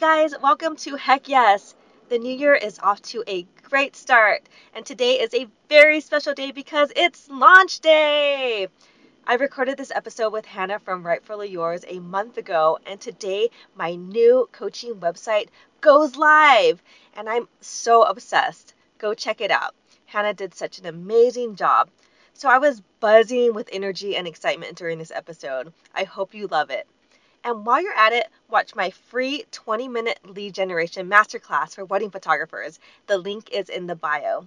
guys, welcome to Heck Yes. The new year is off to a great start, and today is a very special day because it's launch day. I recorded this episode with Hannah from Rightfully Yours a month ago, and today my new coaching website goes live, and I'm so obsessed. Go check it out. Hannah did such an amazing job. So I was buzzing with energy and excitement during this episode. I hope you love it. And while you're at it, watch my free 20 minute lead generation masterclass for wedding photographers. The link is in the bio.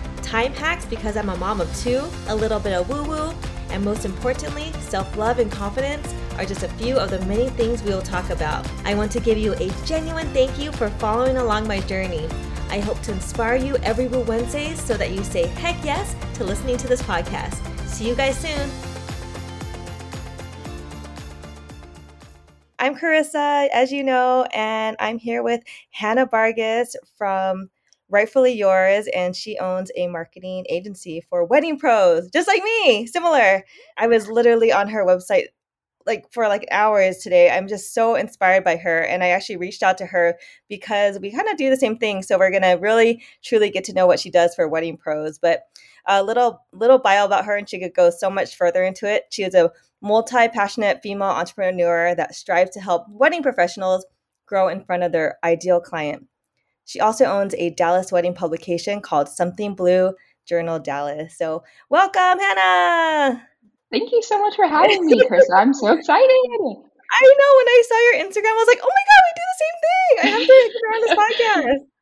time hacks because I'm a mom of two, a little bit of woo woo, and most importantly, self love and confidence are just a few of the many things we will talk about. I want to give you a genuine thank you for following along my journey. I hope to inspire you every Woo Wednesdays so that you say heck yes to listening to this podcast. See you guys soon. I'm Carissa, as you know, and I'm here with Hannah Vargas from Rightfully Yours, and she owns a marketing agency for wedding pros, just like me, similar. I was literally on her website like for like hours today. I'm just so inspired by her. And I actually reached out to her because we kind of do the same thing. So we're gonna really truly get to know what she does for wedding pros. But a little little bio about her, and she could go so much further into it. She is a multi-passionate female entrepreneur that strives to help wedding professionals grow in front of their ideal client. She also owns a Dallas wedding publication called Something Blue Journal Dallas. So welcome, Hannah. Thank you so much for having me, Chris. I'm so excited. I know when I saw your Instagram, I was like, "Oh my god, we do the same thing!" I have to get on this podcast.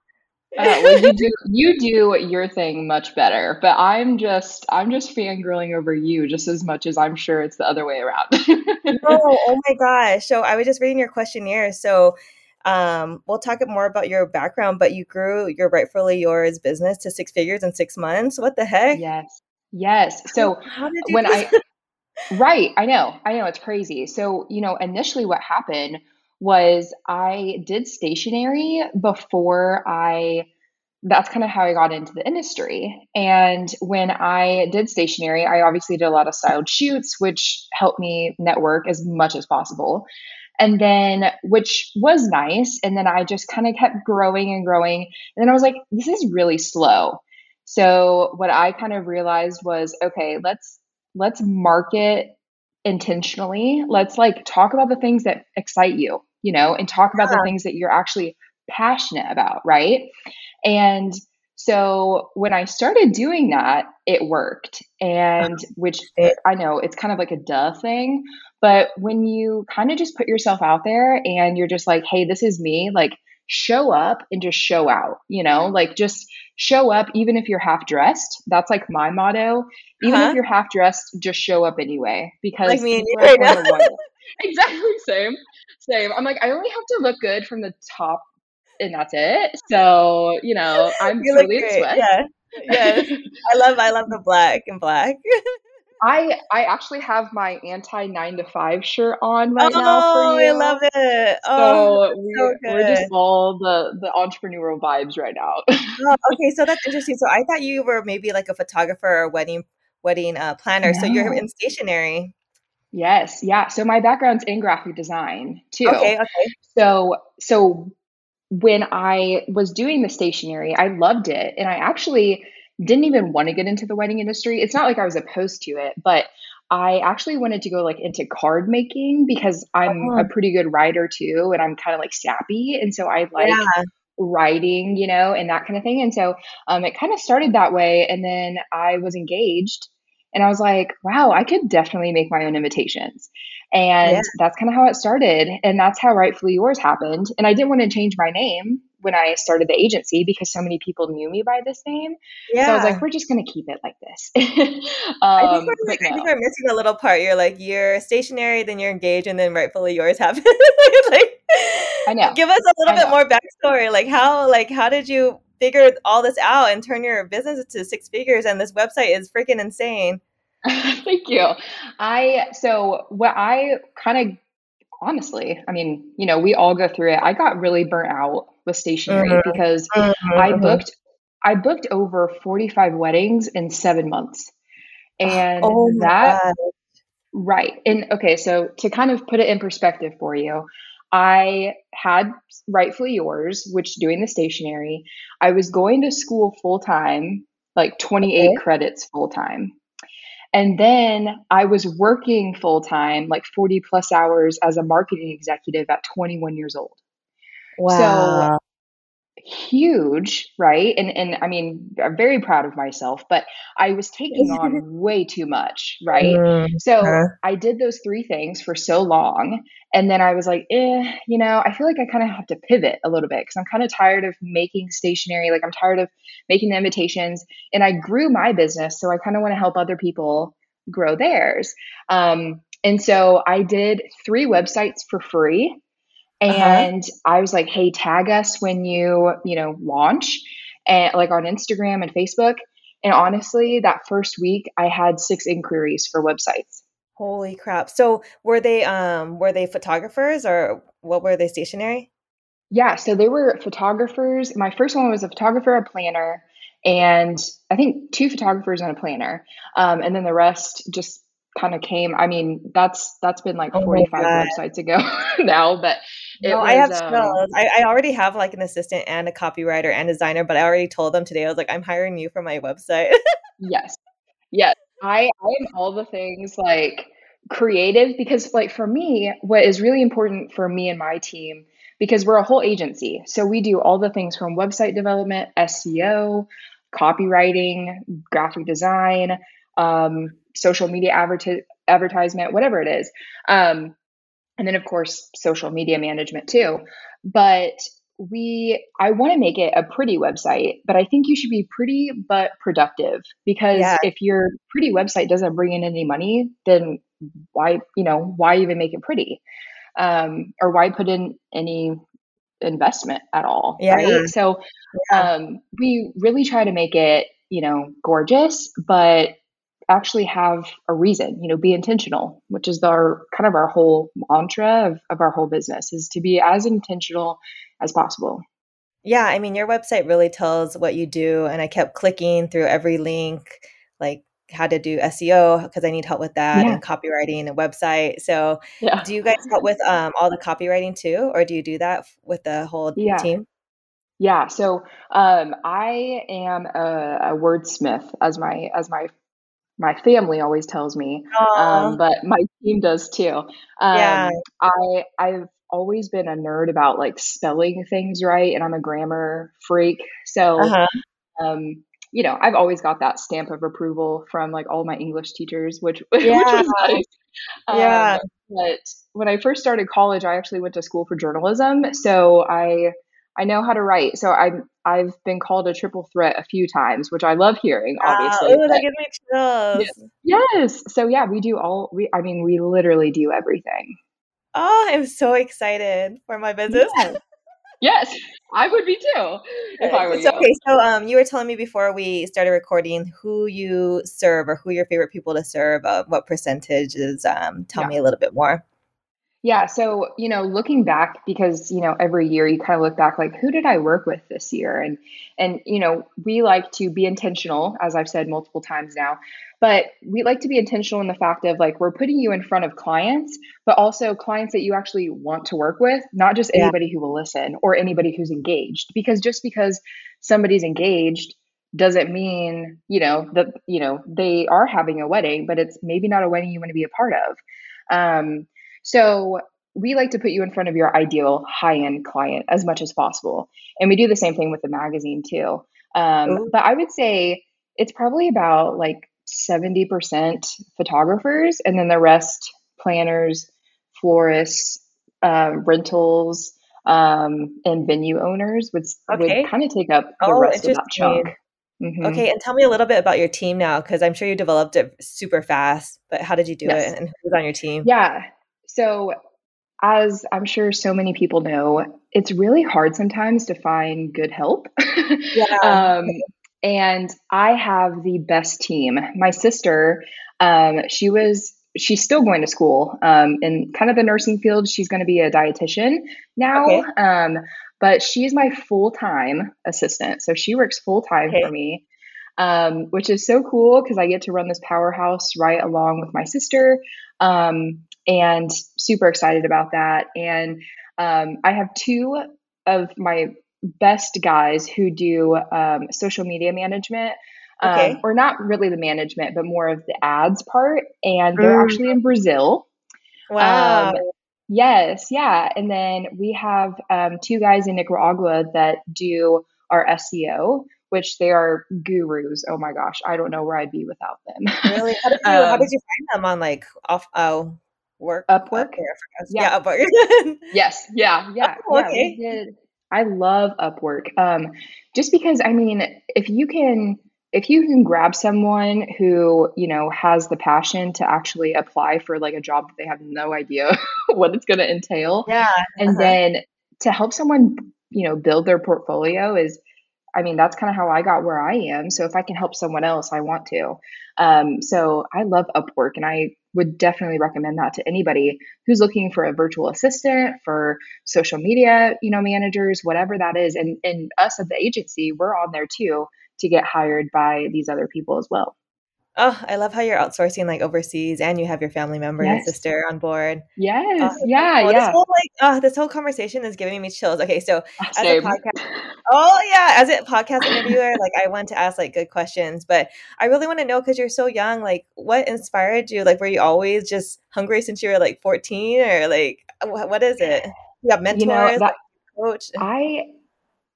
Uh, well, you do you do your thing much better, but I'm just I'm just fangirling over you just as much as I'm sure it's the other way around. oh, oh my gosh! So I was just reading your questionnaire. So um, we'll talk more about your background, but you grew your rightfully yours business to six figures in six months. What the heck? Yes, yes. So when I Right. I know. I know. It's crazy. So, you know, initially what happened was I did stationery before I, that's kind of how I got into the industry. And when I did stationery, I obviously did a lot of styled shoots, which helped me network as much as possible. And then, which was nice. And then I just kind of kept growing and growing. And then I was like, this is really slow. So, what I kind of realized was okay, let's let's market intentionally. Let's like talk about the things that excite you, you know, and talk about yeah. the things that you're actually passionate about, right? And so when I started doing that, it worked. And which it, I know it's kind of like a duh thing, but when you kind of just put yourself out there and you're just like, hey, this is me, like show up and just show out, you know, like just show up even if you're half dressed. That's like my motto. Even huh if uh-huh. you're half dressed, just show up anyway. Because like me and you right now. exactly same. Same. I'm like, I only have to look good from the top and that's it. So, you know, I'm you totally in sweat. Yeah. Yes. I love I love the black and black. I I actually have my anti nine to five shirt on right oh, now you. I love it. Oh, so, we, so we're just all the the entrepreneurial vibes right now. oh, okay, so that's interesting. So I thought you were maybe like a photographer or wedding wedding uh, planner. No. So you're in stationery. Yes, yeah. So my background's in graphic design too. Okay, okay. So so when I was doing the stationery, I loved it, and I actually didn't even want to get into the wedding industry. It's not like I was opposed to it, but I actually wanted to go like into card making because I'm a pretty good writer too, and I'm kind of like sappy, and so I like yeah. writing, you know, and that kind of thing. And so um, it kind of started that way, and then I was engaged, and I was like, wow, I could definitely make my own invitations. And yeah. that's kind of how it started. And that's how Rightfully Yours happened. And I didn't want to change my name when I started the agency because so many people knew me by this name. Yeah. So I was like, we're just going to keep it like this. um, I, think um, we're, like, no. I think we're missing a little part. You're like, you're stationary, then you're engaged, and then rightfully yours happens. like, I know. Give us a little bit more backstory. Like how, like how did you figure all this out and turn your business to six figures? And this website is freaking insane. Thank you. I so what I kind of honestly, I mean, you know, we all go through it. I got really burnt out with stationary mm-hmm. because mm-hmm. I booked I booked over 45 weddings in 7 months. And oh that God. right. And okay, so to kind of put it in perspective for you, I had rightfully yours, which doing the stationery, I was going to school full time, like 28 okay. credits full time. And then I was working full time, like 40 plus hours as a marketing executive at 21 years old. Wow. So huge, right? And and I mean, I'm very proud of myself, but I was taking on way too much, right? Mm-hmm. So I did those three things for so long, and then I was like, eh, you know, I feel like I kind of have to pivot a little bit because I'm kind of tired of making stationary. Like I'm tired of making the invitations, and I grew my business, so I kind of want to help other people grow theirs. Um, and so I did three websites for free. And uh-huh. I was like, "Hey, tag us when you you know launch, and like on Instagram and Facebook." And honestly, that first week, I had six inquiries for websites. Holy crap! So were they um were they photographers or what were they stationary? Yeah, so they were photographers. My first one was a photographer, a planner, and I think two photographers and a planner. Um, and then the rest just kind of came. I mean, that's that's been like oh 45 websites ago now, but no, was, I have um, I, I already have like an assistant and a copywriter and designer, but I already told them today. I was like, I'm hiring you for my website. yes, yes, I I am all the things like creative because like for me, what is really important for me and my team because we're a whole agency, so we do all the things from website development, SEO, copywriting, graphic design, um, social media adverti- advertisement, whatever it is. Um, and then of course social media management too but we i want to make it a pretty website but i think you should be pretty but productive because yeah. if your pretty website doesn't bring in any money then why you know why even make it pretty um, or why put in any investment at all yeah. right so yeah. um, we really try to make it you know gorgeous but actually have a reason, you know, be intentional, which is our kind of our whole mantra of, of our whole business is to be as intentional as possible. Yeah, I mean, your website really tells what you do. And I kept clicking through every link, like how to do SEO because I need help with that yeah. and copywriting and website. So, yeah. do you guys help with um, all the copywriting too, or do you do that with the whole yeah. team? Yeah, so um, I am a, a wordsmith as my as my my family always tells me, um, but my team does too. Um, yeah. I I've always been a nerd about like spelling things right, and I'm a grammar freak. So, uh-huh. um, you know, I've always got that stamp of approval from like all my English teachers, which yeah. which was nice. Yeah. Um, but when I first started college, I actually went to school for journalism, so I I know how to write. So I'm I've been called a triple threat a few times, which I love hearing. Obviously, oh, that gives me chills. Yes. yes. So yeah, we do all. We I mean, we literally do everything. Oh, I'm so excited for my business. Yes, yes I would be too if I were you. Okay, so um, you were telling me before we started recording who you serve or who your favorite people to serve. Uh, what percentages? Um, tell yeah. me a little bit more. Yeah. So, you know, looking back, because, you know, every year you kind of look back like, who did I work with this year? And, and, you know, we like to be intentional, as I've said multiple times now, but we like to be intentional in the fact of like, we're putting you in front of clients, but also clients that you actually want to work with, not just yeah. anybody who will listen or anybody who's engaged. Because just because somebody's engaged, doesn't mean you know that you know they are having a wedding but it's maybe not a wedding you want to be a part of um, so we like to put you in front of your ideal high end client as much as possible. And we do the same thing with the magazine too. Um, but I would say it's probably about like 70% photographers and then the rest planners, florists, um, rentals, um, and venue owners would okay. would kind of take up the oh, rest of that chunk. Mm-hmm. Okay, and tell me a little bit about your team now, because I'm sure you developed it super fast. But how did you do yes. it, and who's on your team? Yeah, so as I'm sure so many people know, it's really hard sometimes to find good help. Yeah. um, and I have the best team. My sister, um, she was she's still going to school um, in kind of the nursing field. She's going to be a dietitian now. Okay. Um, but she's my full time assistant. So she works full time okay. for me, um, which is so cool because I get to run this powerhouse right along with my sister. Um, and super excited about that. And um, I have two of my best guys who do um, social media management. Um, okay. Um, or not really the management, but more of the ads part. And they're mm. actually in Brazil. Wow. Um, yes, yeah. And then we have um, two guys in Nicaragua that do our SEO, which they are gurus. Oh my gosh, I don't know where I'd be without them. really? How did you, how did you find them on like off? Oh, work Upwork. Yeah. yeah, Upwork. yes, yeah, yeah, oh, okay. yeah. I love Upwork. Um, just because I mean, if you can if you can grab someone who you know has the passion to actually apply for like a job that they have no idea what it's going to entail yeah and uh-huh. then to help someone you know build their portfolio is i mean that's kind of how i got where i am so if i can help someone else i want to um, so i love upwork and i would definitely recommend that to anybody who's looking for a virtual assistant for social media you know managers whatever that is and and us at the agency we're on there too to get hired by these other people as well. Oh, I love how you're outsourcing like overseas and you have your family member, yes. your sister on board. Yes. Oh, yeah. Cool. Yeah. This whole like oh, this whole conversation is giving me chills. Okay, so ah, as a podcast Oh yeah, as a podcast interviewer, like I want to ask like good questions, but I really want to know because you're so young, like what inspired you? Like were you always just hungry since you were like 14 or like what is it? You have mentors, you know, that, like, coach. I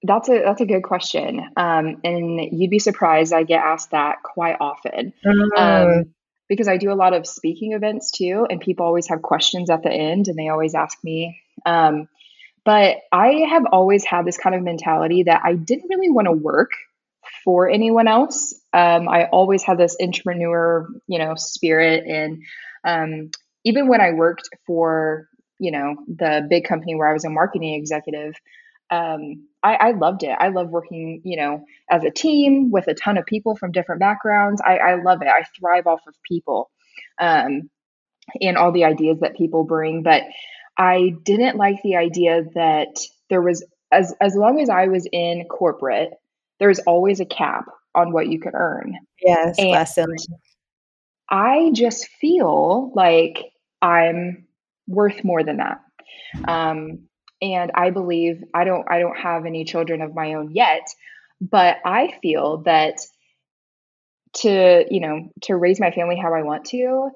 that's a that's a good question, um, and you'd be surprised. I get asked that quite often mm. um, because I do a lot of speaking events too, and people always have questions at the end, and they always ask me. Um, but I have always had this kind of mentality that I didn't really want to work for anyone else. Um, I always had this entrepreneur, you know, spirit, and um, even when I worked for you know the big company where I was a marketing executive um, I, I, loved it. I love working, you know, as a team with a ton of people from different backgrounds. I, I love it. I thrive off of people um, and all the ideas that people bring. But I didn't like the idea that there was, as as long as I was in corporate, there's always a cap on what you could earn. Yes, and lesson. I just feel like I'm worth more than that. Um, and i believe i don't i don't have any children of my own yet but i feel that to you know to raise my family how i want to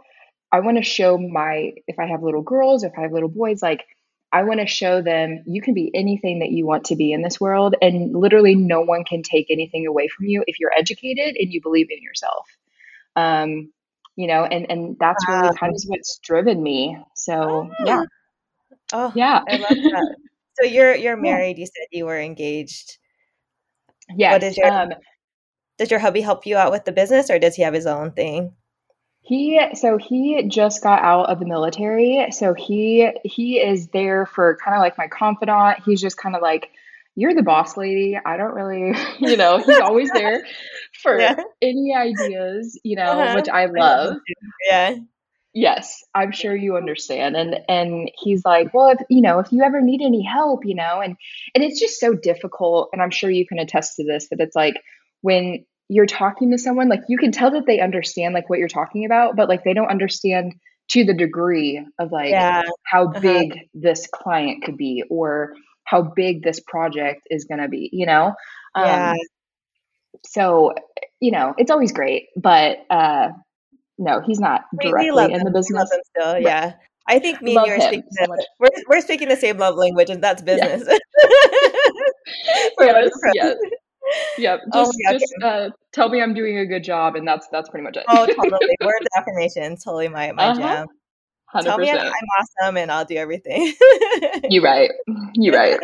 i want to show my if i have little girls if i have little boys like i want to show them you can be anything that you want to be in this world and literally no one can take anything away from you if you're educated and you believe in yourself. Um you know and and that's wow. really kind of what's driven me. So yeah Oh, yeah. I love that. So you're you're married. Yeah. You said you were engaged. Yes. What is your um, does your hubby help you out with the business, or does he have his own thing? He so he just got out of the military, so he he is there for kind of like my confidant. He's just kind of like you're the boss lady. I don't really, you know, he's always there for yeah. any ideas, you know, uh-huh. which I love. Yeah yes i'm sure you understand and and he's like well if you know if you ever need any help you know and and it's just so difficult and i'm sure you can attest to this that it's like when you're talking to someone like you can tell that they understand like what you're talking about but like they don't understand to the degree of like yeah. how uh-huh. big this client could be or how big this project is going to be you know yeah. Um, so you know it's always great but uh no, he's not directly in the business. still, yeah. I think me and you are speaking so we're, we're speaking the same love language, and that's business. yes, yes. Yep. Oh, just, oh, just uh, tell me I'm doing a good job, and that's that's pretty much it. oh, totally. Word of affirmation, totally my my uh-huh. jam. 100%. Tell me I'm, I'm awesome, and I'll do everything. you're right. You're right.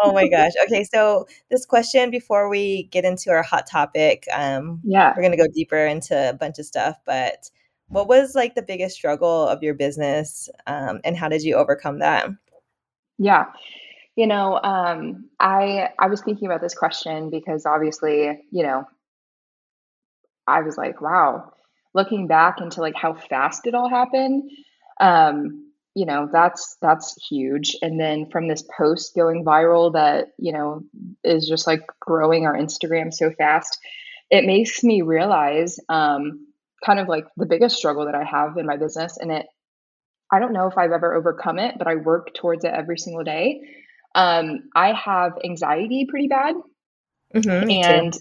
Oh my gosh. Okay, so this question before we get into our hot topic, um, yeah, we're gonna go deeper into a bunch of stuff. But what was like the biggest struggle of your business, um, and how did you overcome that? Yeah, you know, um, I I was thinking about this question because obviously, you know, I was like, wow, looking back into like how fast it all happened. Um, you know that's that's huge. And then from this post going viral that you know is just like growing our instagram so fast it makes me realize um, kind of like the biggest struggle that i have in my business. And it i don't know if i've ever overcome it but i work towards it every single day. Um, i have anxiety pretty bad. Mm-hmm, and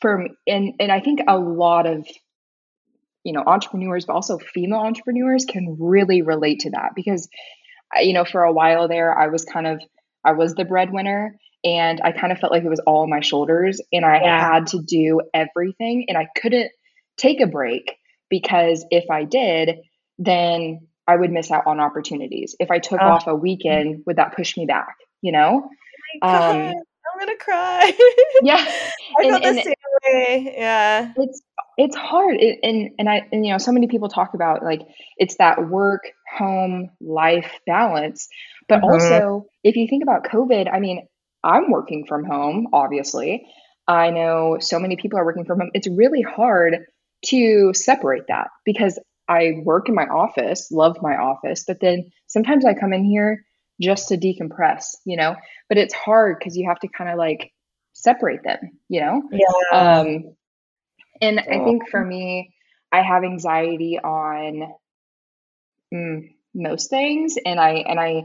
for and and i think a lot of you know entrepreneurs but also female entrepreneurs can really relate to that because you know for a while there i was kind of i was the breadwinner and i kind of felt like it was all on my shoulders and i yeah. had to do everything and i couldn't take a break because if i did then i would miss out on opportunities. If i took oh. off a weekend would that push me back you know? Oh um, i'm gonna cry. Yeah. I feel and, the same way. Yeah. It's it's hard. It, and and i and, you know so many people talk about like it's that work home life balance. But mm-hmm. also if you think about covid i mean i'm working from home obviously. I know so many people are working from home. It's really hard to separate that because i work in my office love my office but then sometimes i come in here just to decompress you know? But it's hard because you have to kind of like separate them you know? Yeah. Um and I think for me, I have anxiety on mm, most things, and I and I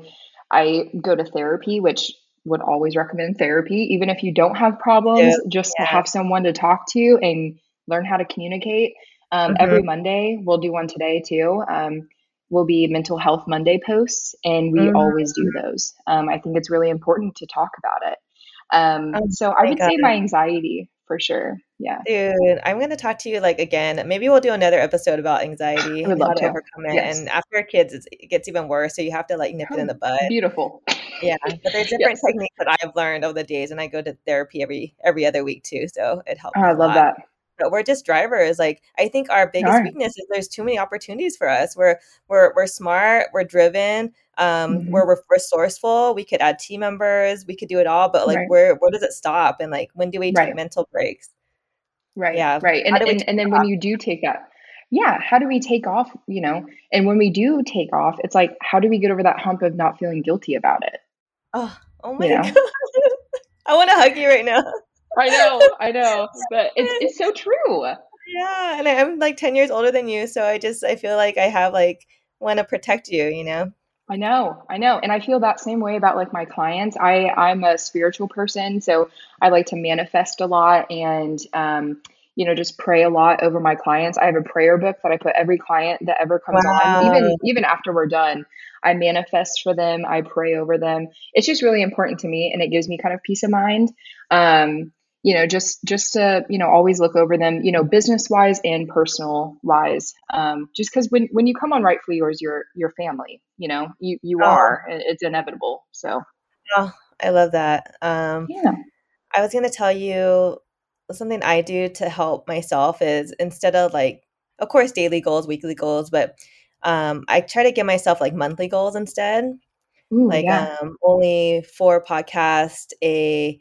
I go to therapy, which would always recommend therapy, even if you don't have problems, just yeah. to have someone to talk to and learn how to communicate. Um, mm-hmm. Every Monday, we'll do one today too. Um, will be mental health Monday posts, and we mm-hmm. always do those. Um, I think it's really important to talk about it. Um, oh, so I would say my anxiety for sure. Yeah. Dude, I'm gonna talk to you like again. Maybe we'll do another episode about anxiety and how to, to overcome it. Yes. And after kids, it gets even worse. So you have to like nip it in oh, the bud. Beautiful. Yeah, but there's different yes. techniques that I've learned over the days, and I go to therapy every every other week too. So it helps. Oh, I love that but we're just drivers. Like I think our biggest weakness is there's too many opportunities for us. We're we're we're smart, we're driven, um, mm-hmm. we're, we're resourceful. We could add team members, we could do it all. But like, right. where where does it stop? And like, when do we take right. mental breaks? Right. Yeah. Right. And and, and then off? when you do take that, yeah, how do we take off? You know, and when we do take off, it's like, how do we get over that hump of not feeling guilty about it? Oh, oh my you know? god. I want to hug you right now. I know, I know, but it's it's so true. Yeah, and I'm like ten years older than you, so I just I feel like I have like want to protect you, you know. I know, I know, and I feel that same way about like my clients. I I'm a spiritual person, so I like to manifest a lot and um, you know just pray a lot over my clients. I have a prayer book that I put every client that ever comes wow. on, even even after we're done. I manifest for them. I pray over them. It's just really important to me, and it gives me kind of peace of mind. Um, you know just just to you know always look over them you know business wise and personal wise um, just because when when you come on rightfully yours your your family you know you you oh. are it's inevitable so oh i love that um yeah i was going to tell you something i do to help myself is instead of like of course daily goals weekly goals but um i try to give myself like monthly goals instead Ooh, like yeah. um only four podcast a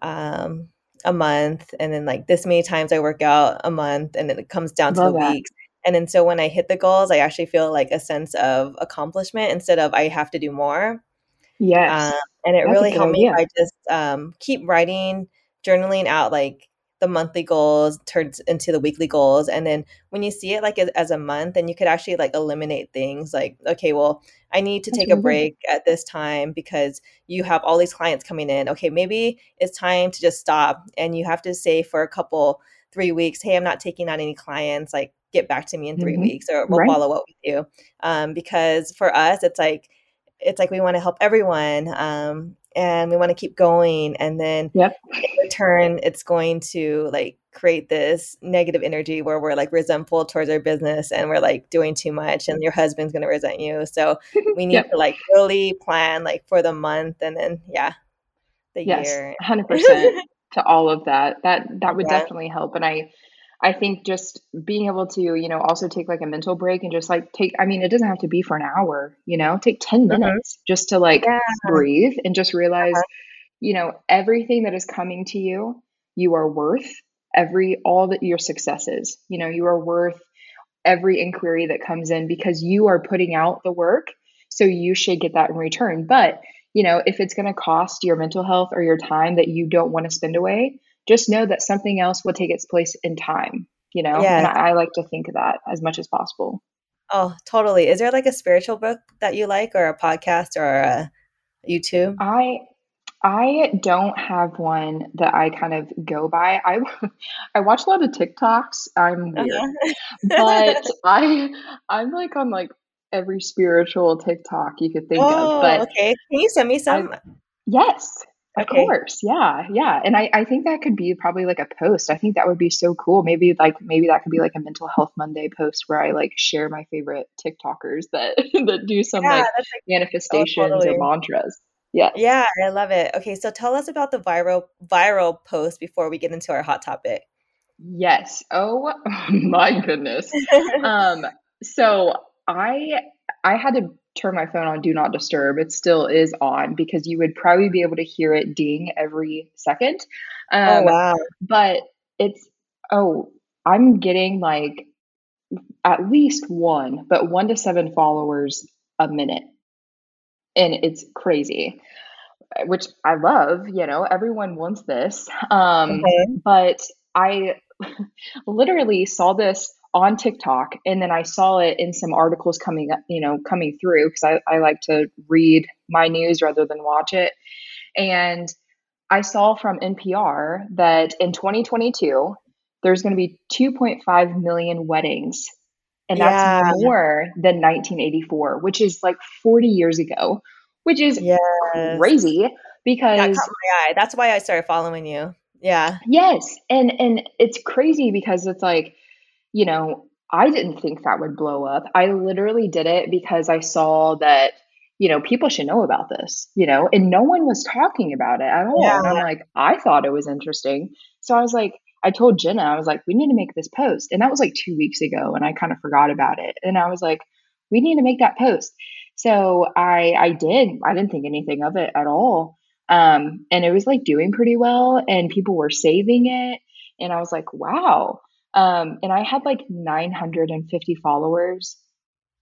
um a month and then like this many times I work out a month and then it comes down Love to the weeks. And then so when I hit the goals, I actually feel like a sense of accomplishment instead of I have to do more. Yes. Um, and it That's really helped idea. me I just um, keep writing, journaling out like the monthly goals turns into the weekly goals and then when you see it like as, as, a month then you could actually like eliminate things like okay well i need to take really a break at this time because you have all these clients coming in okay maybe it's time to just stop and you have to say for a couple three weeks hey i'm not taking on any clients like get back to me in 3 mm-hmm. weeks or we'll right. follow up with you um, because for us it's like it's like we want to help everyone um, and we want to keep going and then yep. in turn it's going to like create this negative energy where we're like resentful towards our business and we're like doing too much and your husband's going to resent you so we need yep. to like really plan like for the month and then yeah the yes, year 100% to all of that that that would yeah. definitely help and i I think just being able to, you know, also take like a mental break and just like take, I mean, it doesn't have to be for an hour, you know, take 10 mm-hmm. minutes mm-hmm. just to like yeah. breathe and just realize, uh-huh. you know, everything that is coming to you, you are worth every, all that your successes, you know, you are worth every inquiry that comes in because you are putting out the work. So you should get that in return. But, you know, if it's going to cost your mental health or your time that you don't want to spend away, just know that something else will take its place in time, you know? Yeah. And I, I like to think of that as much as possible. Oh, totally. Is there like a spiritual book that you like or a podcast or a YouTube? I I don't have one that I kind of go by. I I watch a lot of TikToks. I'm weird. Uh-huh. but I I'm like on like every spiritual TikTok you could think oh, of. But okay. Can you send me some? I, yes. Of okay. course. Yeah. Yeah. And I, I think that could be probably like a post. I think that would be so cool. Maybe like maybe that could be like a mental health Monday post where I like share my favorite TikTokers that that do some yeah, like manifestations oh, totally. or mantras. Yeah. Yeah, I love it. Okay, so tell us about the viral viral post before we get into our hot topic. Yes. Oh my goodness. um so I I had to turn my phone on do not disturb, it still is on because you would probably be able to hear it ding every second. Oh, um, oh, wow. But it's, oh, I'm getting like at least one, but one to seven followers a minute. And it's crazy, which I love. You know, everyone wants this. Um, okay. But I literally saw this on TikTok, and then I saw it in some articles coming up, you know, coming through because I, I like to read my news rather than watch it. And I saw from NPR that in 2022, there's going to be 2.5 million weddings. And that's yeah. more than 1984, which is like 40 years ago, which is yes. crazy because that caught my eye. That's why I started following you. Yeah. Yes. And and it's crazy because it's like you know, I didn't think that would blow up. I literally did it because I saw that, you know, people should know about this, you know, and no one was talking about it at all. Yeah. And I'm like, I thought it was interesting. So I was like, I told Jenna, I was like, we need to make this post. And that was like two weeks ago. And I kind of forgot about it. And I was like, we need to make that post. So I I did. I didn't think anything of it at all. Um, and it was like doing pretty well and people were saving it. And I was like, wow. Um, and I had like 950 followers.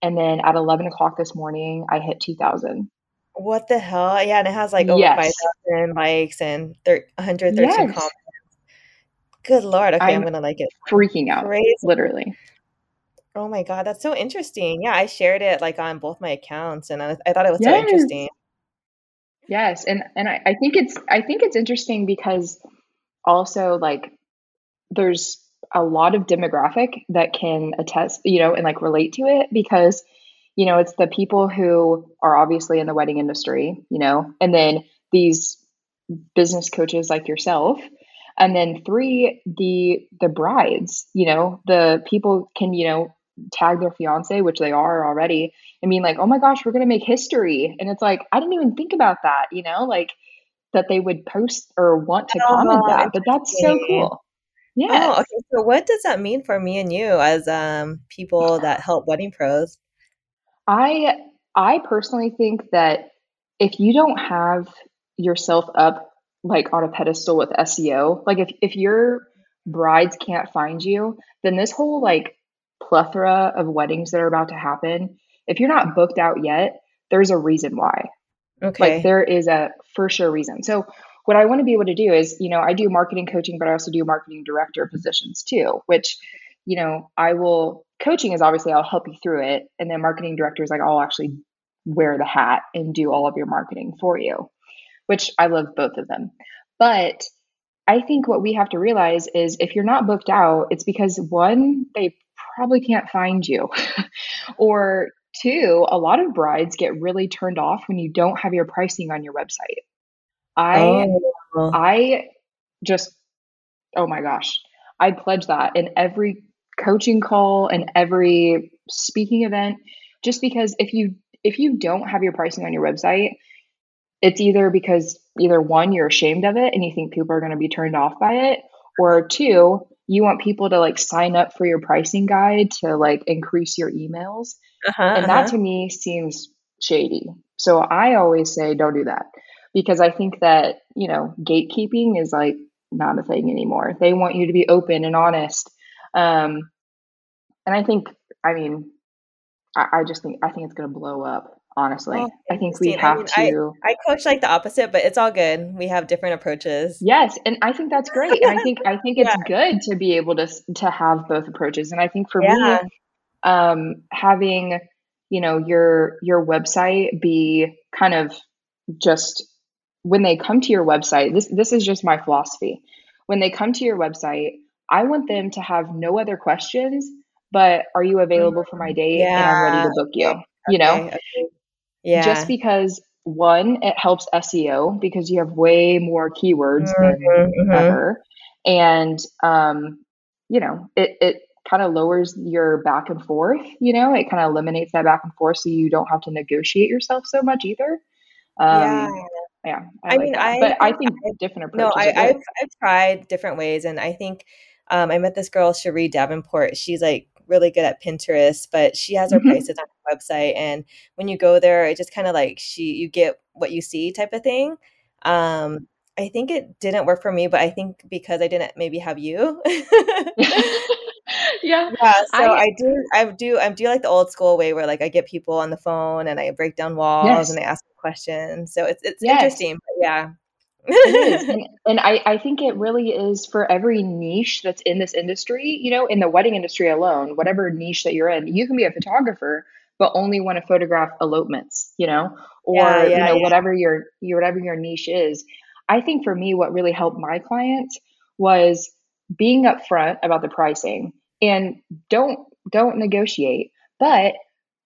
And then at 11 o'clock this morning, I hit 2,000. What the hell? Yeah, and it has like over yes. 5,000 likes and thir- 113 yes. comments. Good lord. Okay, I'm, I'm, gonna like it. Freaking out. Crazy. Literally. Oh my god, that's so interesting. Yeah, I shared it like on both my accounts, and I, I thought it was yes. so interesting. Yes, and and I, I think it's I think it's interesting because also like there's a lot of demographic that can attest, you know, and like relate to it because, you know, it's the people who are obviously in the wedding industry, you know, and then these business coaches like yourself and then three the the brides you know the people can you know tag their fiance which they are already and being like oh my gosh we're going to make history and it's like i didn't even think about that you know like that they would post or want to oh, comment that but that's so cool yeah. Oh, okay. So what does that mean for me and you as um people that help wedding pros? I I personally think that if you don't have yourself up like on a pedestal with SEO, like if if your brides can't find you, then this whole like plethora of weddings that are about to happen, if you're not booked out yet, there's a reason why. Okay. Like there is a for sure reason. So what I want to be able to do is, you know, I do marketing coaching, but I also do marketing director positions too, which, you know, I will coaching is obviously I'll help you through it. And then marketing director is like I'll actually wear the hat and do all of your marketing for you, which I love both of them. But I think what we have to realize is if you're not booked out, it's because one, they probably can't find you. or two, a lot of brides get really turned off when you don't have your pricing on your website. I oh. I just oh my gosh. I pledge that in every coaching call and every speaking event just because if you if you don't have your pricing on your website, it's either because either one you're ashamed of it and you think people are going to be turned off by it or two you want people to like sign up for your pricing guide to like increase your emails uh-huh, and that uh-huh. to me seems shady so i always say don't do that because i think that you know gatekeeping is like not a thing anymore they want you to be open and honest um and i think i mean I, I just think I think it's going to blow up. Honestly, oh, I think we have I mean, to. I, I coach like the opposite, but it's all good. We have different approaches. Yes, and I think that's great. and I think I think it's yeah. good to be able to to have both approaches. And I think for yeah. me, um, having you know your your website be kind of just when they come to your website. This this is just my philosophy. When they come to your website, I want them to have no other questions but are you available for my date yeah. and I'm ready to book you? Okay. You know? Okay. Yeah. Just because one, it helps SEO because you have way more keywords mm-hmm, than mm-hmm. ever. And um, you know, it it kind of lowers your back and forth, you know, it kind of eliminates that back and forth so you don't have to negotiate yourself so much either. Um, yeah. Yeah, I, I like mean, that. I, but I think I, different approaches. No, I, have I've tried different ways, and I think um, I met this girl, Cherie Davenport. She's like really good at Pinterest, but she has her mm-hmm. prices on her website. And when you go there, it just kind of like she you get what you see type of thing. Um, I think it didn't work for me, but I think because I didn't maybe have you. yeah. Yeah. So I, I, do I do I do like the old school way where like I get people on the phone and I break down walls yes. and I ask questions. So it's it's yes. interesting. But yeah. And, and I, I think it really is for every niche that's in this industry, you know, in the wedding industry alone, whatever niche that you're in, you can be a photographer, but only want to photograph elopements, you know, or yeah, yeah, you know, yeah. whatever your, your whatever your niche is. I think for me, what really helped my clients was being upfront about the pricing and don't don't negotiate, but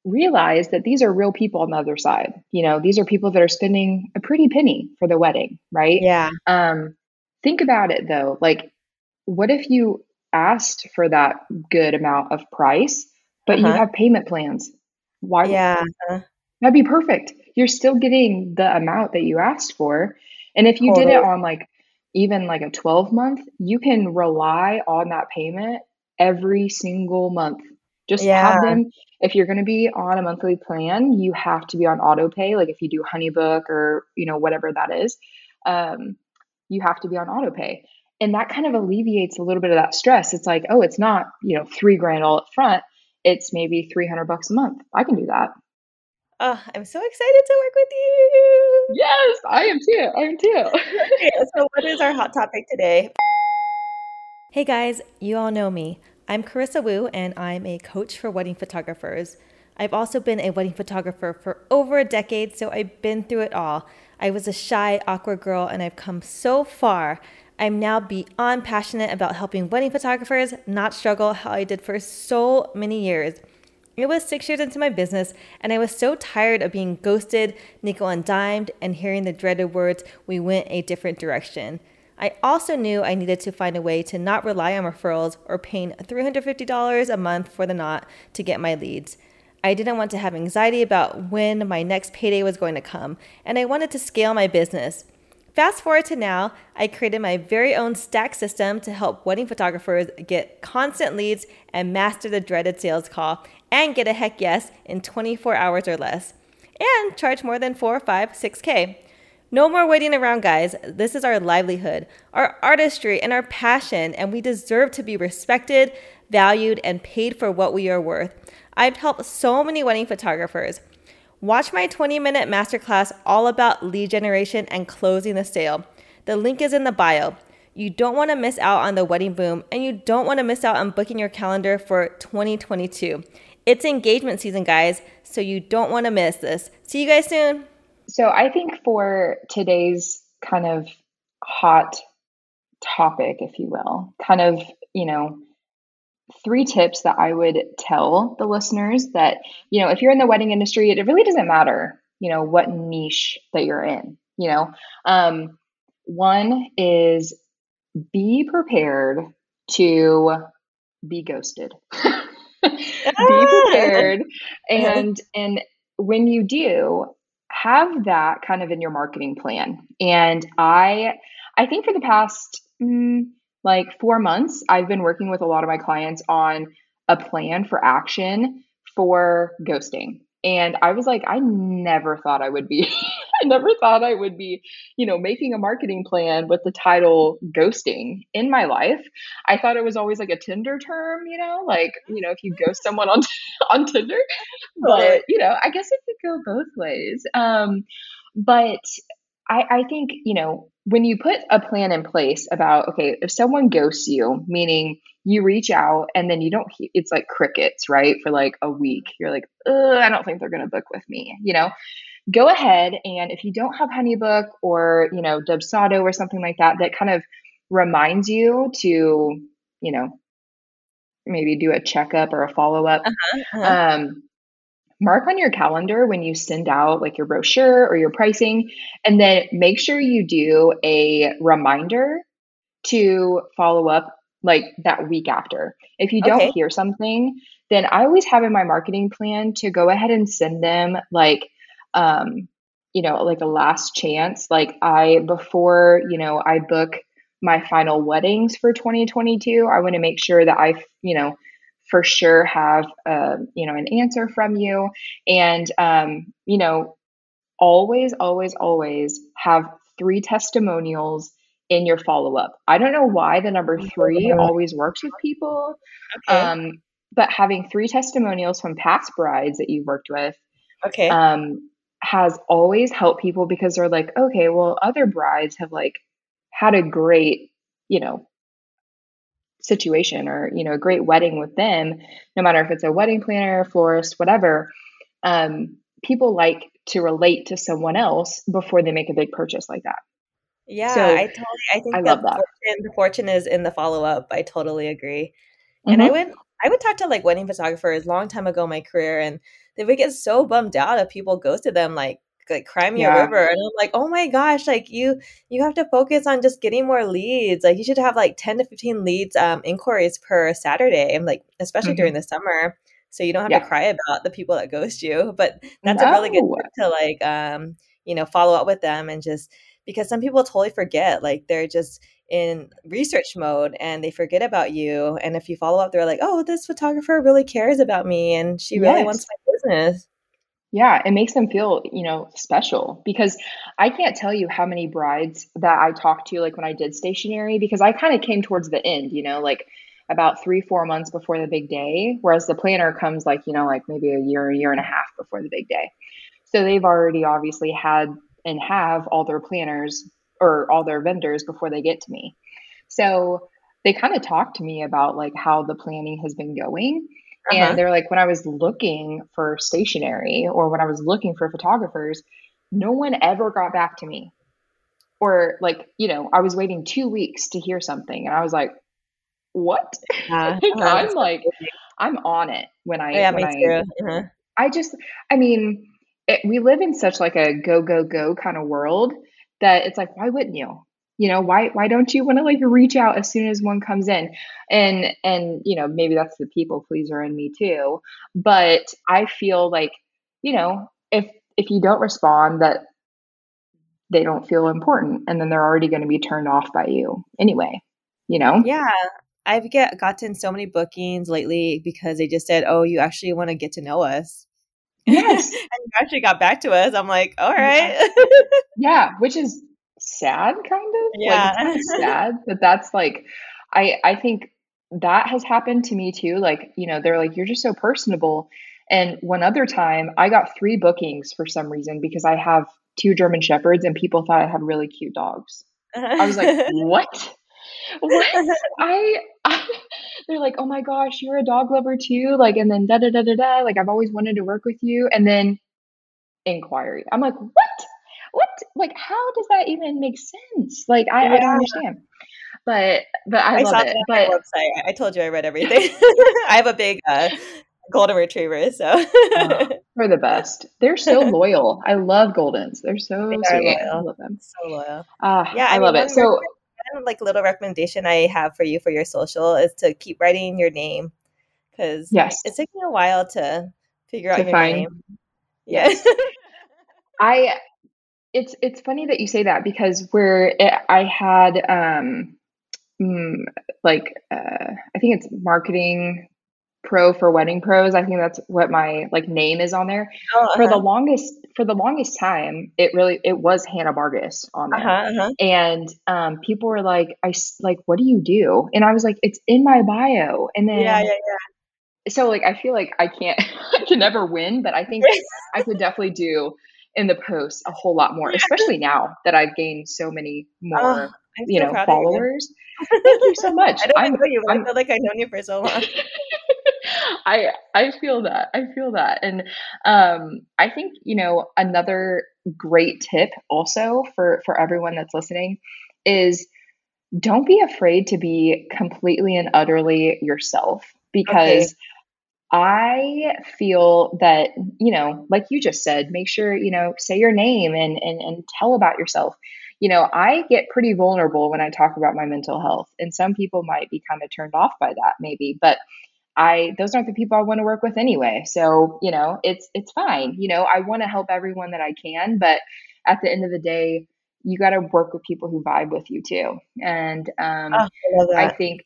realize that these are real people on the other side. You know, these are people that are spending a pretty penny for the wedding, right? Yeah. Um, think about it though. Like, what if you asked for that good amount of price, but uh-huh. you have payment plans? Why? Yeah. That'd be perfect. You're still getting the amount that you asked for. And if you totally. did it on like even like a 12 month, you can rely on that payment every single month just yeah. have them. If you're going to be on a monthly plan, you have to be on auto pay. Like if you do HoneyBook or you know whatever that is, um, you have to be on auto pay, and that kind of alleviates a little bit of that stress. It's like, oh, it's not you know three grand all up front. It's maybe three hundred bucks a month. I can do that. Oh, I'm so excited to work with you. Yes, I am too. I am too. okay, so what is our hot topic today? Hey guys, you all know me. I'm Carissa Wu, and I'm a coach for wedding photographers. I've also been a wedding photographer for over a decade, so I've been through it all. I was a shy, awkward girl, and I've come so far. I'm now beyond passionate about helping wedding photographers not struggle how I did for so many years. It was six years into my business, and I was so tired of being ghosted, nickel and dimed, and hearing the dreaded words, we went a different direction. I also knew I needed to find a way to not rely on referrals or paying $350 a month for the knot to get my leads. I didn't want to have anxiety about when my next payday was going to come, and I wanted to scale my business. Fast forward to now, I created my very own stack system to help wedding photographers get constant leads and master the dreaded sales call and get a heck yes in 24 hours or less, and charge more than 4, 5, 6K. No more waiting around, guys. This is our livelihood, our artistry, and our passion, and we deserve to be respected, valued, and paid for what we are worth. I've helped so many wedding photographers. Watch my 20 minute masterclass all about lead generation and closing the sale. The link is in the bio. You don't want to miss out on the wedding boom, and you don't want to miss out on booking your calendar for 2022. It's engagement season, guys, so you don't want to miss this. See you guys soon. So I think for today's kind of hot topic, if you will, kind of, you know, three tips that I would tell the listeners that, you know, if you're in the wedding industry, it really doesn't matter, you know, what niche that you're in, you know. Um, one is be prepared to be ghosted. be prepared and and when you do have that kind of in your marketing plan. And i i think for the past mm, like 4 months i've been working with a lot of my clients on a plan for action for ghosting. And I was like, I never thought I would be, I never thought I would be, you know, making a marketing plan with the title ghosting in my life. I thought it was always like a Tinder term, you know, like, you know, if you ghost someone on, on Tinder, but, you know, I guess it could go both ways. Um, but I, I think, you know, when you put a plan in place about okay if someone ghosts you meaning you reach out and then you don't it's like crickets right for like a week you're like i don't think they're going to book with me you know go ahead and if you don't have honeybook or you know dubsado or something like that that kind of reminds you to you know maybe do a checkup or a follow-up uh-huh, uh-huh. um mark on your calendar when you send out like your brochure or your pricing and then make sure you do a reminder to follow up like that week after if you don't okay. hear something then i always have in my marketing plan to go ahead and send them like um you know like a last chance. Like i before you know i book my final weddings for 2022 i want to make sure that i you know for sure have uh, you know an answer from you. And um, you know always always always have three testimonials in your follow-up. I don't know why the number three always works with people okay. um, but having three testimonials from past brides that you've worked with okay. um, has always helped people because they're like okay well other brides have like had a great you know situation or you know a great wedding with them no matter if it's a wedding planner florist whatever um, people like to relate to someone else before they make a big purchase like that yeah so, i totally i think I love that. Fortune, the fortune is in the follow-up i totally agree mm-hmm. and i mm-hmm. I would talk to like wedding photographers long time ago in my career and they would get so bummed out if people ghosted them like like cry me yeah. river and i'm like oh my gosh like you you have to focus on just getting more leads like you should have like 10 to 15 leads um inquiries per saturday i'm like especially mm-hmm. during the summer so you don't have yeah. to cry about the people that ghost you but that's no. a really good tip to like um you know follow up with them and just because some people totally forget like they're just in research mode and they forget about you and if you follow up they're like oh this photographer really cares about me and she really yes. wants my business yeah, it makes them feel, you know, special because I can't tell you how many brides that I talked to, like when I did stationery, because I kind of came towards the end, you know, like about three, four months before the big day, whereas the planner comes like, you know, like maybe a year, a year and a half before the big day. So they've already obviously had and have all their planners or all their vendors before they get to me. So they kind of talk to me about like how the planning has been going uh-huh. And they're like, when I was looking for stationery or when I was looking for photographers, no one ever got back to me. Or like, you know, I was waiting two weeks to hear something, and I was like, "What?" Uh, I'm like, I'm on it when I. Yeah, when me I, too. Uh-huh. I just, I mean, it, we live in such like a go go go kind of world that it's like, why wouldn't you? you know why why don't you want to like reach out as soon as one comes in? And and you know maybe that's the people pleaser in me too but i feel like you know if if you don't respond that they don't feel important and then they're already going to be turned off by you anyway you know? Yeah. I've get gotten so many bookings lately because they just said oh you actually want to get to know us yes. And you actually got back to us. I'm like all right. Yeah which is sad kind of? Yeah like, kind of sad that that's like i i think that has happened to me too like you know they're like you're just so personable. And one other time i got three bookings for some reason because i have two german shepherds and people thought i had really cute dogs. I was like what? What? I, I they're like oh my gosh you're a dog lover too like and then da da da da da like i've always wanted to work with you and then inquiry. I'm like what? What? Like how does that even make sense? Like i, yeah. I don't understand. But but i, I love it. but website. I told you i read everything. I have a big uh, golden retriever so. Oh, they're the best. They're so loyal. I love goldens. They're so they sweet i love them. So loyal. Uh, yeah i, I mean, love it. so like little recommendation I have for you for your social is to keep writing your name because yes, it's taking a while to figure out your name. Yes. I it's it's funny that you say that because where it, I had um mm, like uh, I think it's marketing pro for wedding pros. I think that's what my like name is on there. Oh, uh-huh. For the longest for the longest time, it really it was Hannah Vargas on there. Uh-huh, uh-huh. And um, people were like, I like, what do you do? And I was like, it's in my bio. And then yeah, yeah, yeah. So like, I feel like I can't, I can never win, but I think I could definitely do in the post a whole lot more, especially now that I've gained so many more, oh, you know, followers. You. Thank you so much. I don't I'm, know you. I feel like I've known you for so long. I I feel that. I feel that. And um I think, you know, another great tip also for for everyone that's listening is don't be afraid to be completely and utterly yourself because okay. I feel that, you know, like you just said, make sure, you know, say your name and and and tell about yourself. You know, I get pretty vulnerable when I talk about my mental health, and some people might be kind of turned off by that maybe, but I those aren't the people I want to work with anyway. So, you know, it's it's fine. You know, I want to help everyone that I can, but at the end of the day, you got to work with people who vibe with you too. And um, oh, I, I think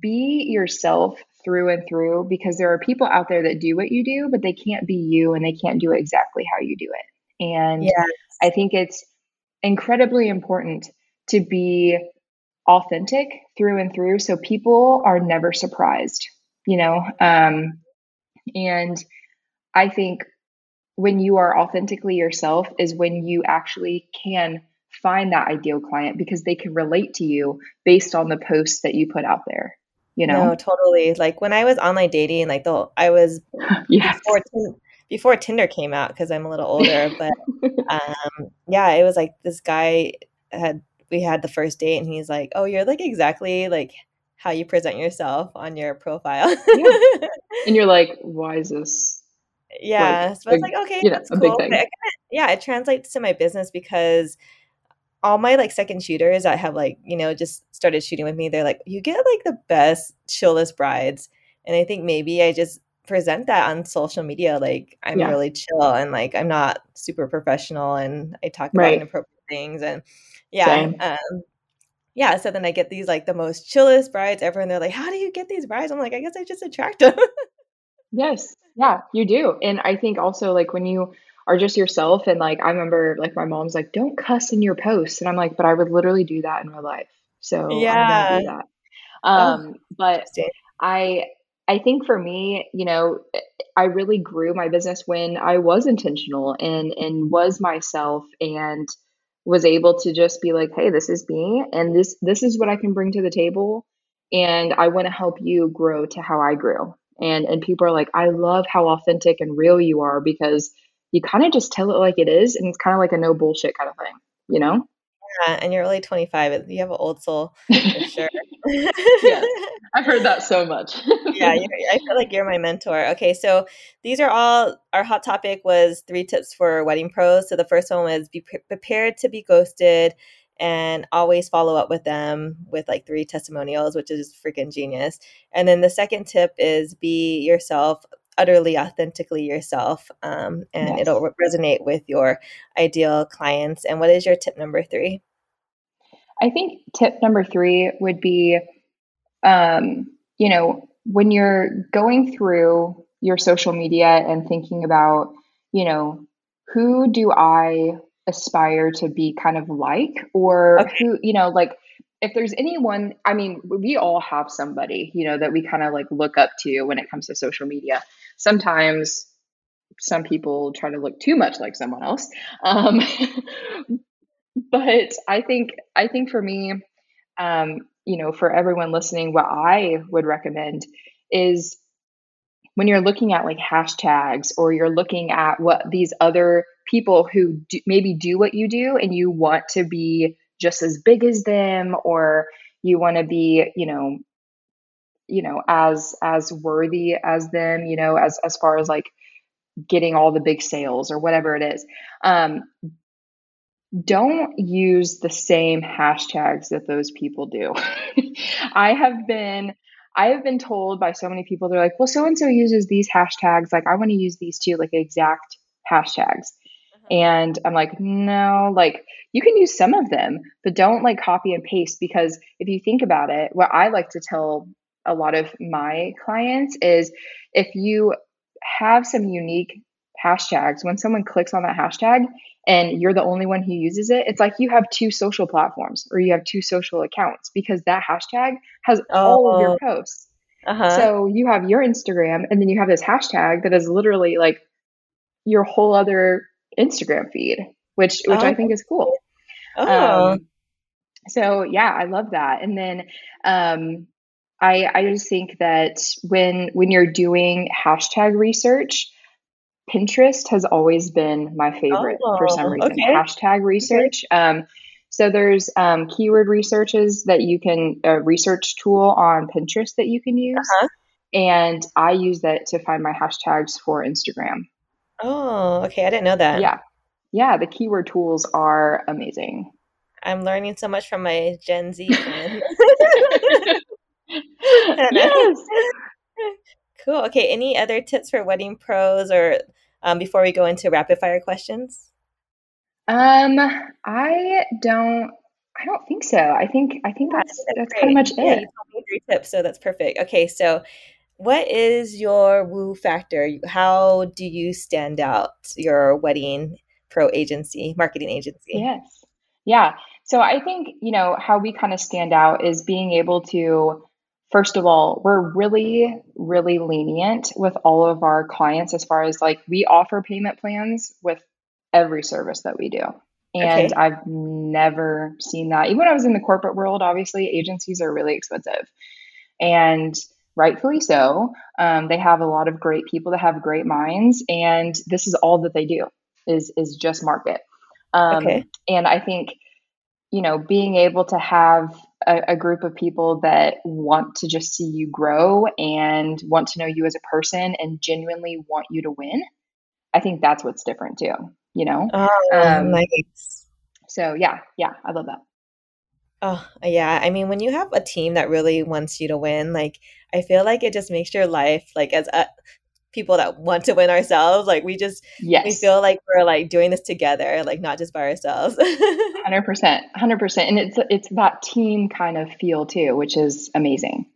be yourself through and through because there are people out there that do what you do, but they can't be you and they can't do it exactly how you do it. And yes. I think it's incredibly important to be authentic through and through so people are never surprised you know um, and i think when you are authentically yourself is when you actually can find that ideal client because they can relate to you based on the posts that you put out there you know no totally like when i was online dating like the i was yes. before, before tinder came out because i'm a little older but um yeah it was like this guy had we had the first date and he's like oh you're like exactly like how you present yourself on your profile. yeah. And you're like, why is this? Yeah. Like, so I was like, okay, you know, that's cool. yeah, it translates to my business because all my like second shooters that have like, you know, just started shooting with me, they're like, you get like the best chillest brides. And I think maybe I just present that on social media. Like I'm yeah. really chill and like I'm not super professional and I talk about right. inappropriate things and yeah. Um, yeah, so then I get these like the most chillest brides ever, and they're like, "How do you get these brides?" I'm like, "I guess I just attract them." yes, yeah, you do, and I think also like when you are just yourself, and like I remember like my mom's like, "Don't cuss in your posts," and I'm like, "But I would literally do that in real life." So yeah, that. Oh, um, oh, but I I think for me, you know, I really grew my business when I was intentional and and was myself and was able to just be like, hey, this is me and this this is what I can bring to the table and I want to help you grow to how I grew. And and people are like, I love how authentic and real you are because you kind of just tell it like it is and it's kind of like a no bullshit kind of thing, you know? Yeah, and you're only 25. You have an old soul for sure. yes, I've heard that so much. yeah, I feel like you're my mentor. Okay, so these are all our hot topic was three tips for wedding pros. So the first one was be pre- prepared to be ghosted and always follow up with them with like three testimonials, which is freaking genius. And then the second tip is be yourself, utterly authentically yourself, um, and yes. it'll resonate with your ideal clients. And what is your tip number three? I think tip number three would be, um, you know, when you're going through your social media and thinking about, you know, who do I aspire to be kind of like, or okay. who, you know, like if there's anyone, I mean, we all have somebody, you know, that we kind of like look up to when it comes to social media. Sometimes some people try to look too much like someone else. Um, but I think I think for me, um, you know, for everyone listening, what I would recommend is when you're looking at like hashtags or you're looking at what these other people who do, maybe do what you do and you want to be just as big as them or you want to be you know you know as as worthy as them you know as as far as like getting all the big sales or whatever it is um don't use the same hashtags that those people do. I have been I have been told by so many people they're like, "Well, so and so uses these hashtags, like I want to use these too, like exact hashtags." Uh-huh. And I'm like, "No, like you can use some of them, but don't like copy and paste because if you think about it, what I like to tell a lot of my clients is if you have some unique hashtags, when someone clicks on that hashtag and you're the only one who uses it, it's like you have two social platforms or you have two social accounts because that hashtag has oh. all of your oh. posts. Uh-huh. So you have your Instagram and then you have this hashtag that is literally like your whole other Instagram feed, which which oh. I think is cool. Oh. Um, so yeah, I love that. And then um, I I just think that when when you're doing hashtag research, Pinterest has always been my favorite oh, for some oh, reason. Okay. Hashtag research. Um, so there's um, keyword researches that you can a research tool on Pinterest that you can use, uh-huh. and I use that to find my hashtags for Instagram. Oh, okay. I didn't know that. Yeah, yeah. The keyword tools are amazing. I'm learning so much from my Gen Z friends. yes. Cool. Okay. Any other tips for wedding pros or um, before we go into rapid fire questions? Um, I don't. I don't think so. I think I think that's that's, that's of much yeah, it. You told me three tips, so that's perfect. Okay, so what is your woo factor? How do you stand out? Your wedding pro agency, marketing agency. Yes. Yeah. So I think you know how we kind of stand out is being able to first of all, we're really, really lenient with all of our clients as far as like we offer payment plans with every service that we do. And okay. I've never seen that. Even when I was in the corporate world, obviously, agencies are really expensive. And rightfully so. Um, they have a lot of great people that have great minds, and this is all that they do is is just market. Um, okay. And I think, you know, being able to have a, a, group of people that want to just see you grow and want to know you as a person and genuinely want you to win. I think that's what's different too, you know? Oh, um, nice. So yeah, yeah, I love that. Oh, yeah. I mean, when you have a team that really wants you to win, like, I feel like it just makes your life, like, as a, people that want to win ourselves. Like we just yes. we feel like we're like doing this together, like not just by ourselves. Hundred percent, hundred percent, and it's it's that team kind of feel too, which is amazing.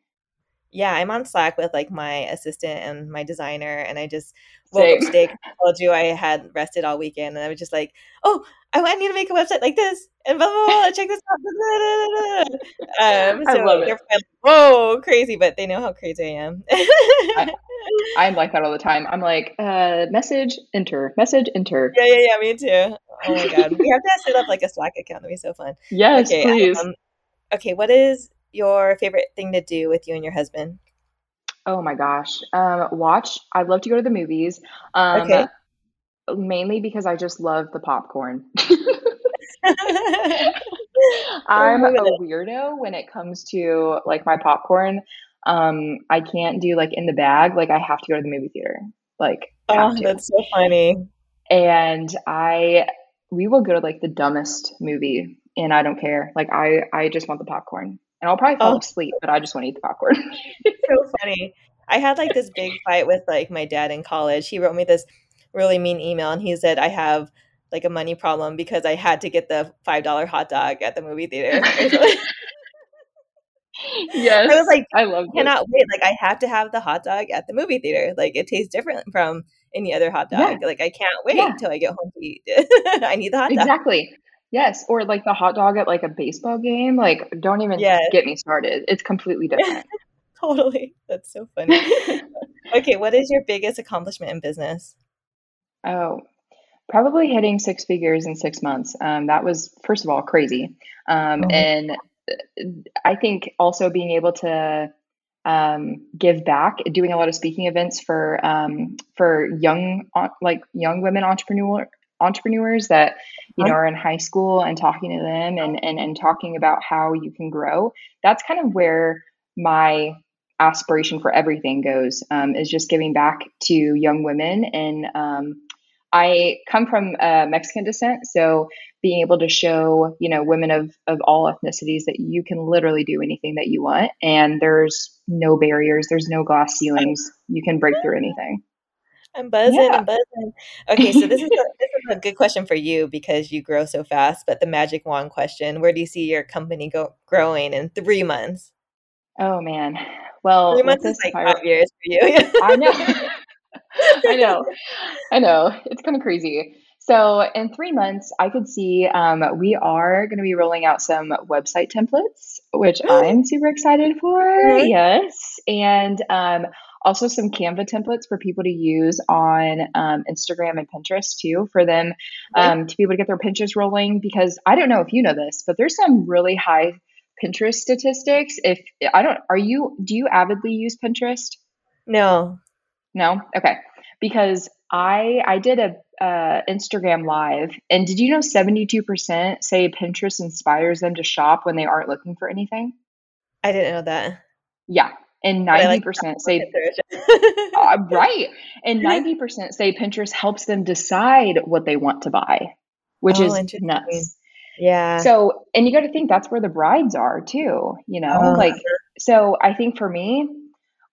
Yeah, I'm on Slack with like my assistant and my designer, and I just woke up today. Told you I had rested all weekend, and I was just like, "Oh, I need to make a website like this, and blah blah blah. Check this out." um, so I love it. Like, Whoa, crazy! But they know how crazy I am. I, I'm like that all the time. I'm like, uh, message enter, message enter. Yeah, yeah, yeah. Me too. Oh my god, we have to set up like a Slack account. That'd be so fun. Yes, okay, please. Um, okay, what is your favorite thing to do with you and your husband? Oh my gosh. Um, watch. I'd love to go to the movies. Um, okay. Mainly because I just love the popcorn. I'm a weirdo when it comes to like my popcorn. Um, I can't do like in the bag. Like I have to go to the movie theater. Like, oh, that's so funny. And I, we will go to like the dumbest movie, and I don't care. Like I, I just want the popcorn and I'll probably fall oh. asleep, but I just want to eat the popcorn. so funny. I had like this big fight with like my dad in college. He wrote me this really mean email and he said I have like a money problem because I had to get the five dollar hot dog at the movie theater. yes, I was like, I love. Cannot wait! Like I have to have the hot dog at the movie theater. Like it tastes different from any other hot dog. Yeah. Like I can't wait yeah. until I get home to eat. I need the hot dog. Exactly. Yes, or like the hot dog at like a baseball game. Like, don't even yes. get me started. It's completely different. totally. That's so funny. okay, what is your biggest accomplishment in business? Oh, probably hitting six figures in six months. Um, that was first of all crazy, um, oh. and uh, I think also being able to um, give back, doing a lot of speaking events for um, for young like young women entrepreneur entrepreneurs that you know are in high school and talking to them and, and and talking about how you can grow that's kind of where my aspiration for everything goes um, is just giving back to young women and um, I come from uh, Mexican descent, so being able to show you know women of of all ethnicities that you can literally do anything that you want, and there's no barriers, there's no glass ceilings, you can break through anything. I'm buzzing. Yeah. I'm buzzing. Okay, so this is a, this is a good question for you because you grow so fast. But the magic wand question: Where do you see your company go growing in three months? Oh man, well, three months is like five years for you. I know. I know. I know. It's kind of crazy. So, in three months, I could see um, we are going to be rolling out some website templates, which I'm super excited for. Yes. And um, also some Canva templates for people to use on um, Instagram and Pinterest too, for them um, to be able to get their Pinterest rolling. Because I don't know if you know this, but there's some really high Pinterest statistics. If I don't, are you, do you avidly use Pinterest? No. No? Okay. Because I I did a uh, Instagram live, and did you know seventy two percent say Pinterest inspires them to shop when they aren't looking for anything? I didn't know that. Yeah, and ninety percent say uh, right, and ninety percent say Pinterest helps them decide what they want to buy, which oh, is nuts. Yeah. So, and you got to think that's where the brides are too. You know, uh, like so. I think for me,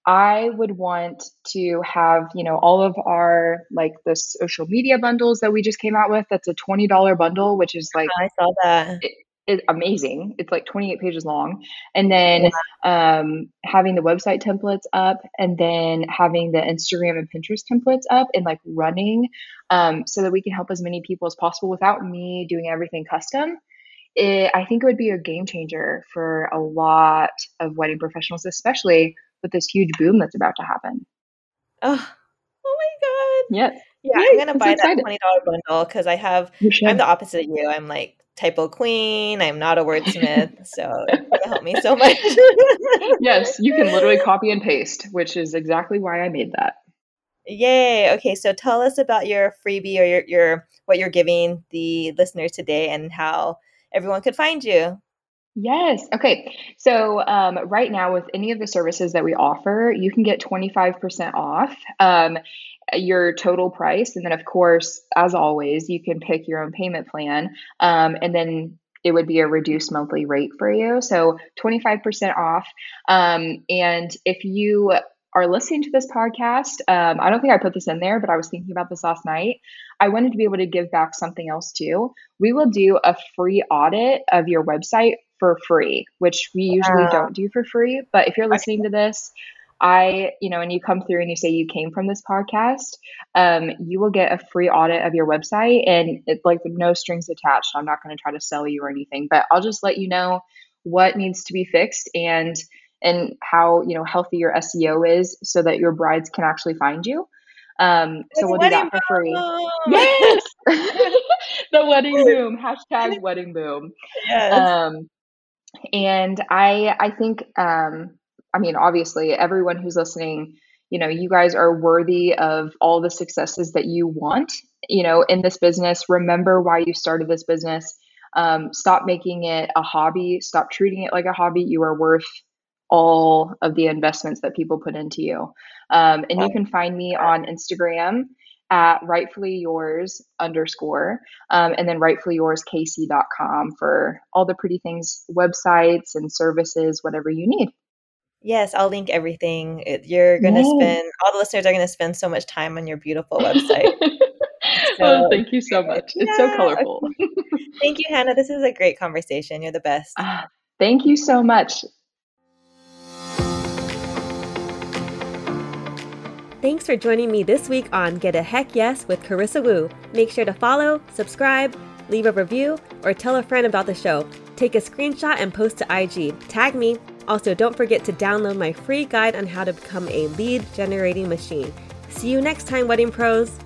I would want to have, you know, all of our like the social media bundles that we just came out with. That's a $20 bundle, which is like, I saw that. It, it's amazing. It's like 28 pages long. And then yeah. um, having the website templates up and then having the Instagram and Pinterest templates up and like running um, so that we can help as many people as possible without me doing everything custom. It, I think it would be a game changer for a lot of wedding professionals, especially with this huge boom that's about to happen. Oh, oh my god! Yes. Yeah, I'm gonna buy so that twenty dollar bundle because I have. I'm the opposite of you. I'm like typo queen. I'm not a wordsmith, so it's gonna help me so much. yes, you can literally copy and paste, which is exactly why I made that. Yay! Okay, so tell us about your freebie or your your what you're giving the listeners today and how everyone could find you. Yes. Okay. So um, right now, with any of the services that we offer, you can get 25% off um, your total price. And then, of course, as always, you can pick your own payment plan. Um, and then it would be a reduced monthly rate for you. So 25% off. Um, and if you are listening to this podcast, um, I don't think I put this in there, but I was thinking about this last night. I wanted to be able to give back something else too. We will do a free audit of your website for free, which we usually wow. don't do for free. But if you're listening to this, I, you know, and you come through and you say you came from this podcast, um, you will get a free audit of your website and it's like no strings attached. I'm not going to try to sell you or anything, but I'll just let you know what needs to be fixed and and how you know healthy your SEO is so that your brides can actually find you. Um, so we'll do that for free. Yes, the wedding boom hashtag wedding boom. Yes. Um, and I I think um, I mean obviously everyone who's listening, you know, you guys are worthy of all the successes that you want. You know, in this business, remember why you started this business. Um, stop making it a hobby. Stop treating it like a hobby. You are worth all of the investments that people put into you. Um, and you can find me on Instagram at rightfully yours underscore um, and then rightfully yours kc.com for all the pretty things websites and services whatever you need yes i'll link everything. You're gonna spend all the listeners are gonna spend so much time on your beautiful website. So, oh, thank you so much. It's so colorful. thank you hannah. This is a great conversation. You're the best. Uh, thank you so much. Thanks for joining me this week on Get a Heck Yes with Carissa Wu. Make sure to follow, subscribe, leave a review, or tell a friend about the show. Take a screenshot and post to IG. Tag me. Also, don't forget to download my free guide on how to become a lead generating machine. See you next time, Wedding Pros.